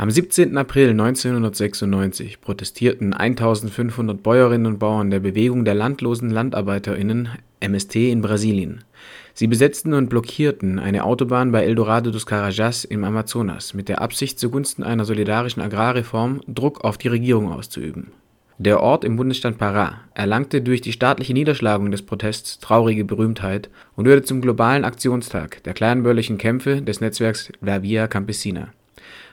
Am 17. April 1996 protestierten 1500 Bäuerinnen und Bauern der Bewegung der Landlosen Landarbeiterinnen (MST) in Brasilien. Sie besetzten und blockierten eine Autobahn bei Eldorado dos Carajás im Amazonas mit der Absicht, zugunsten einer solidarischen Agrarreform Druck auf die Regierung auszuüben. Der Ort im Bundesstaat Pará erlangte durch die staatliche Niederschlagung des Protests traurige Berühmtheit und wurde zum globalen Aktionstag der kleinbäuerlichen Kämpfe des Netzwerks La Via Campesina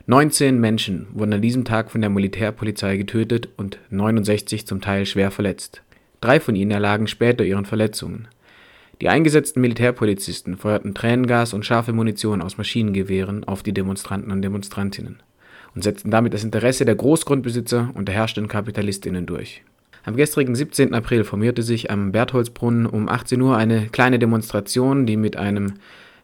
19 Menschen wurden an diesem Tag von der Militärpolizei getötet und 69 zum Teil schwer verletzt. Drei von ihnen erlagen später ihren Verletzungen. Die eingesetzten Militärpolizisten feuerten Tränengas und scharfe Munition aus Maschinengewehren auf die Demonstranten und Demonstrantinnen und setzten damit das Interesse der Großgrundbesitzer und der herrschenden Kapitalistinnen durch. Am gestrigen 17. April formierte sich am Bertholdsbrunnen um 18 Uhr eine kleine Demonstration, die mit einem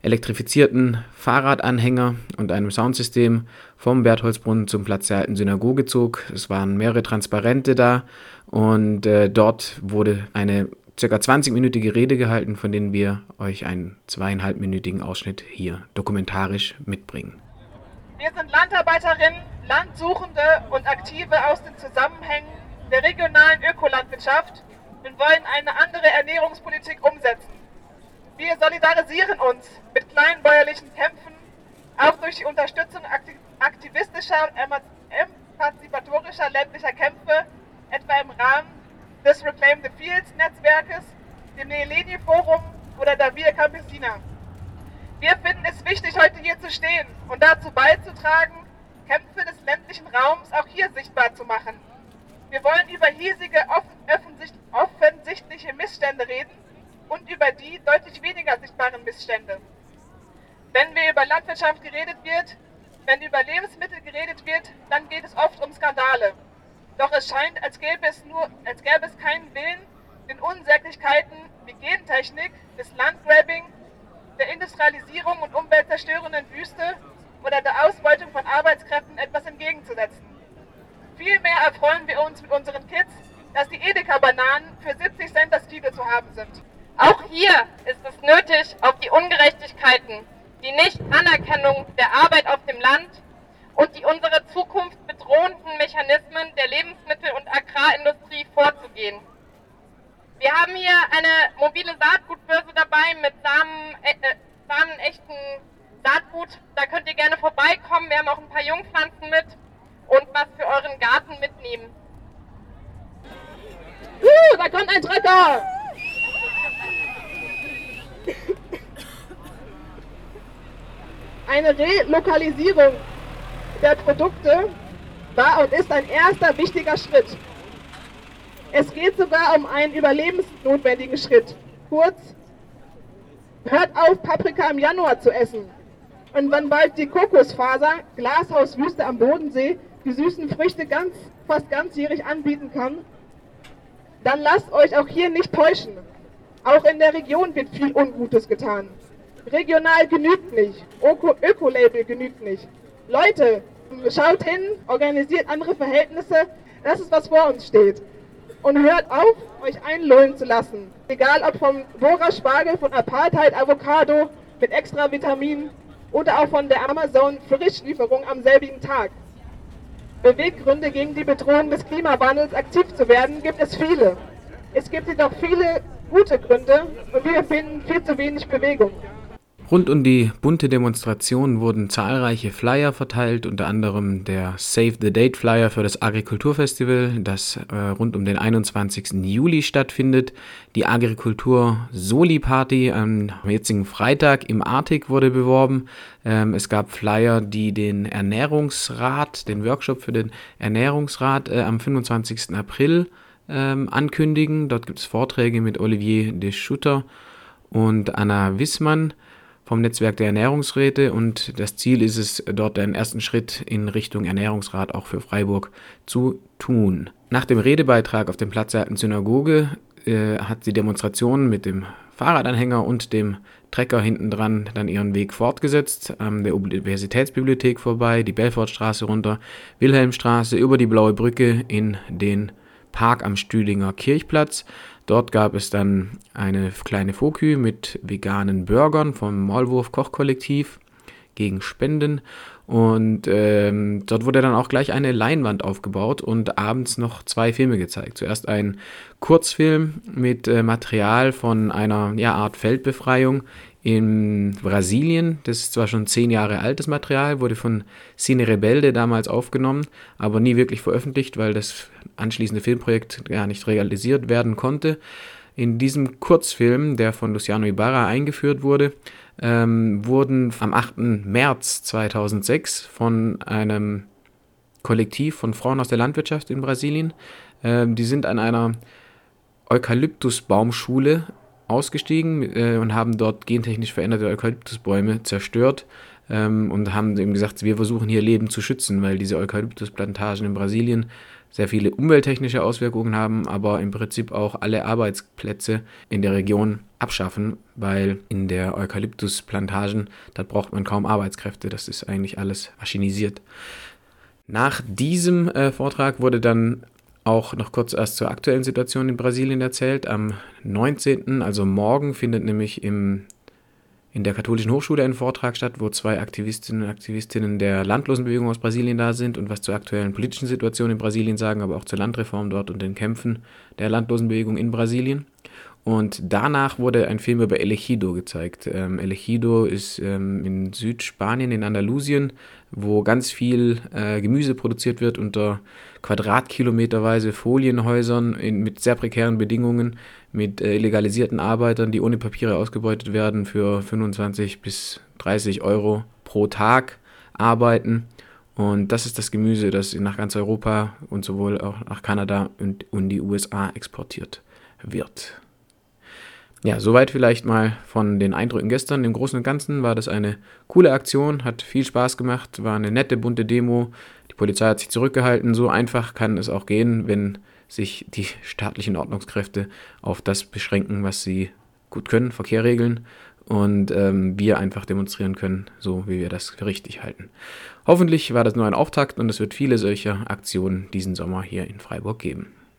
elektrifizierten Fahrradanhänger und einem Soundsystem vom Bertholdsbrunnen zum Platz der alten Synagoge zog. Es waren mehrere Transparente da und äh, dort wurde eine ca. 20-minütige Rede gehalten, von denen wir euch einen zweieinhalbminütigen Ausschnitt hier dokumentarisch mitbringen. Wir sind Landarbeiterinnen, Landsuchende und Aktive aus den Zusammenhängen der regionalen Ökolandwirtschaft und wollen eine andere Ernährungspolitik umsetzen. Wir solidarisieren uns kleinbäuerlichen Kämpfen, auch durch die Unterstützung aktivistischer und emanzipatorischer ländlicher Kämpfe, etwa im Rahmen des Reclaim the Fields Netzwerkes, dem Neleni Forum oder der Via Campesina. Wir finden es wichtig, heute hier zu stehen und dazu beizutragen, Kämpfe des ländlichen Raums auch hier sichtbar zu machen. Wir wollen über hiesige offensichtliche Missstände reden und über die deutlich weniger sichtbaren Missstände. Wenn wir über Landwirtschaft geredet wird, wenn über Lebensmittel geredet wird, dann geht es oft um Skandale. Doch es scheint, als gäbe es, nur, als gäbe es keinen Willen, den Unsäglichkeiten wie Gentechnik, des Landgrabbing, der Industrialisierung und umweltzerstörenden Wüste oder der Ausbeutung von Arbeitskräften etwas entgegenzusetzen. Vielmehr erfreuen wir uns mit unseren Kids, dass die Edeka-Bananen für 70 Cent das Kilo zu haben sind. Auch hier ist es nötig, auf die Ungerechtigkeiten, die Nicht-Anerkennung der Arbeit auf dem Land und die unsere Zukunft bedrohenden Mechanismen der Lebensmittel- und Agrarindustrie vorzugehen. Wir haben hier eine mobile Saatgutbörse dabei mit Samen, äh, äh samenechten Saatgut. Da könnt ihr gerne vorbeikommen. Wir haben auch ein paar Jungpflanzen mit und was für euren Garten mitnehmen. Uh, da kommt ein Trecker! Eine Relokalisierung der Produkte war und ist ein erster wichtiger Schritt. Es geht sogar um einen überlebensnotwendigen Schritt. Kurz, hört auf, Paprika im Januar zu essen. Und wenn bald die Kokosfaser, Glashauswüste am Bodensee, die süßen Früchte ganz, fast ganzjährig anbieten kann, dann lasst euch auch hier nicht täuschen. Auch in der Region wird viel Ungutes getan. Regional genügt nicht. Öko-Label genügt nicht. Leute, schaut hin, organisiert andere Verhältnisse. Das ist, was vor uns steht. Und hört auf, euch einlullen zu lassen. Egal ob vom Bora Spargel, von Apartheid Avocado mit extra Vitaminen oder auch von der Amazon Frischlieferung am selbigen Tag. Beweggründe gegen die Bedrohung des Klimawandels aktiv zu werden, gibt es viele. Es gibt jedoch viele gute Gründe und wir finden viel zu wenig Bewegung. Rund um die bunte Demonstration wurden zahlreiche Flyer verteilt, unter anderem der Save the Date Flyer für das Agrikulturfestival, das äh, rund um den 21. Juli stattfindet. Die Agrikultur Soli Party am jetzigen Freitag im Arctic wurde beworben. Ähm, es gab Flyer, die den Ernährungsrat, den Workshop für den Ernährungsrat äh, am 25. April ähm, ankündigen. Dort gibt es Vorträge mit Olivier de Schutter und Anna Wissmann vom Netzwerk der Ernährungsräte und das Ziel ist es, dort einen ersten Schritt in Richtung Ernährungsrat auch für Freiburg zu tun. Nach dem Redebeitrag auf dem Platz der alten Synagoge äh, hat die Demonstration mit dem Fahrradanhänger und dem Trecker hinten dran dann ihren Weg fortgesetzt, an der Universitätsbibliothek vorbei, die Belfortstraße runter, Wilhelmstraße über die Blaue Brücke in den Park am Stühlinger Kirchplatz Dort gab es dann eine kleine Fokü mit veganen Burgern vom Maulwurf Kochkollektiv gegen Spenden Und ähm, dort wurde dann auch gleich eine Leinwand aufgebaut und abends noch zwei Filme gezeigt. Zuerst ein Kurzfilm mit äh, Material von einer ja, Art Feldbefreiung in Brasilien. Das ist zwar schon zehn Jahre altes Material, wurde von Cine Rebelde damals aufgenommen, aber nie wirklich veröffentlicht, weil das anschließende Filmprojekt gar nicht realisiert werden konnte. In diesem Kurzfilm, der von Luciano Ibarra eingeführt wurde, ähm, wurden am 8. März 2006 von einem Kollektiv von Frauen aus der Landwirtschaft in Brasilien, ähm, die sind an einer Eukalyptusbaumschule ausgestiegen äh, und haben dort gentechnisch veränderte Eukalyptusbäume zerstört ähm, und haben eben gesagt, wir versuchen hier Leben zu schützen, weil diese Eukalyptusplantagen in Brasilien sehr viele umwelttechnische Auswirkungen haben, aber im Prinzip auch alle Arbeitsplätze in der Region abschaffen, weil in der Eukalyptusplantagen, da braucht man kaum Arbeitskräfte, das ist eigentlich alles maschinisiert. Nach diesem äh, Vortrag wurde dann auch noch kurz erst zur aktuellen Situation in Brasilien erzählt. Am 19., also morgen, findet nämlich im, in der Katholischen Hochschule ein Vortrag statt, wo zwei Aktivistinnen und Aktivistinnen der Landlosenbewegung aus Brasilien da sind und was zur aktuellen politischen Situation in Brasilien sagen, aber auch zur Landreform dort und den Kämpfen der Landlosenbewegung in Brasilien. Und danach wurde ein Film über Elegido gezeigt. Ähm, Elegido ist ähm, in Südspanien, in Andalusien, wo ganz viel äh, Gemüse produziert wird unter quadratkilometerweise Folienhäusern in, mit sehr prekären Bedingungen, mit äh, illegalisierten Arbeitern, die ohne Papiere ausgebeutet werden, für 25 bis 30 Euro pro Tag arbeiten. Und das ist das Gemüse, das nach ganz Europa und sowohl auch nach Kanada und, und die USA exportiert wird. Ja, soweit vielleicht mal von den Eindrücken gestern. Im Großen und Ganzen war das eine coole Aktion, hat viel Spaß gemacht, war eine nette, bunte Demo. Die Polizei hat sich zurückgehalten. So einfach kann es auch gehen, wenn sich die staatlichen Ordnungskräfte auf das beschränken, was sie gut können, Verkehr regeln und ähm, wir einfach demonstrieren können, so wie wir das für richtig halten. Hoffentlich war das nur ein Auftakt und es wird viele solcher Aktionen diesen Sommer hier in Freiburg geben.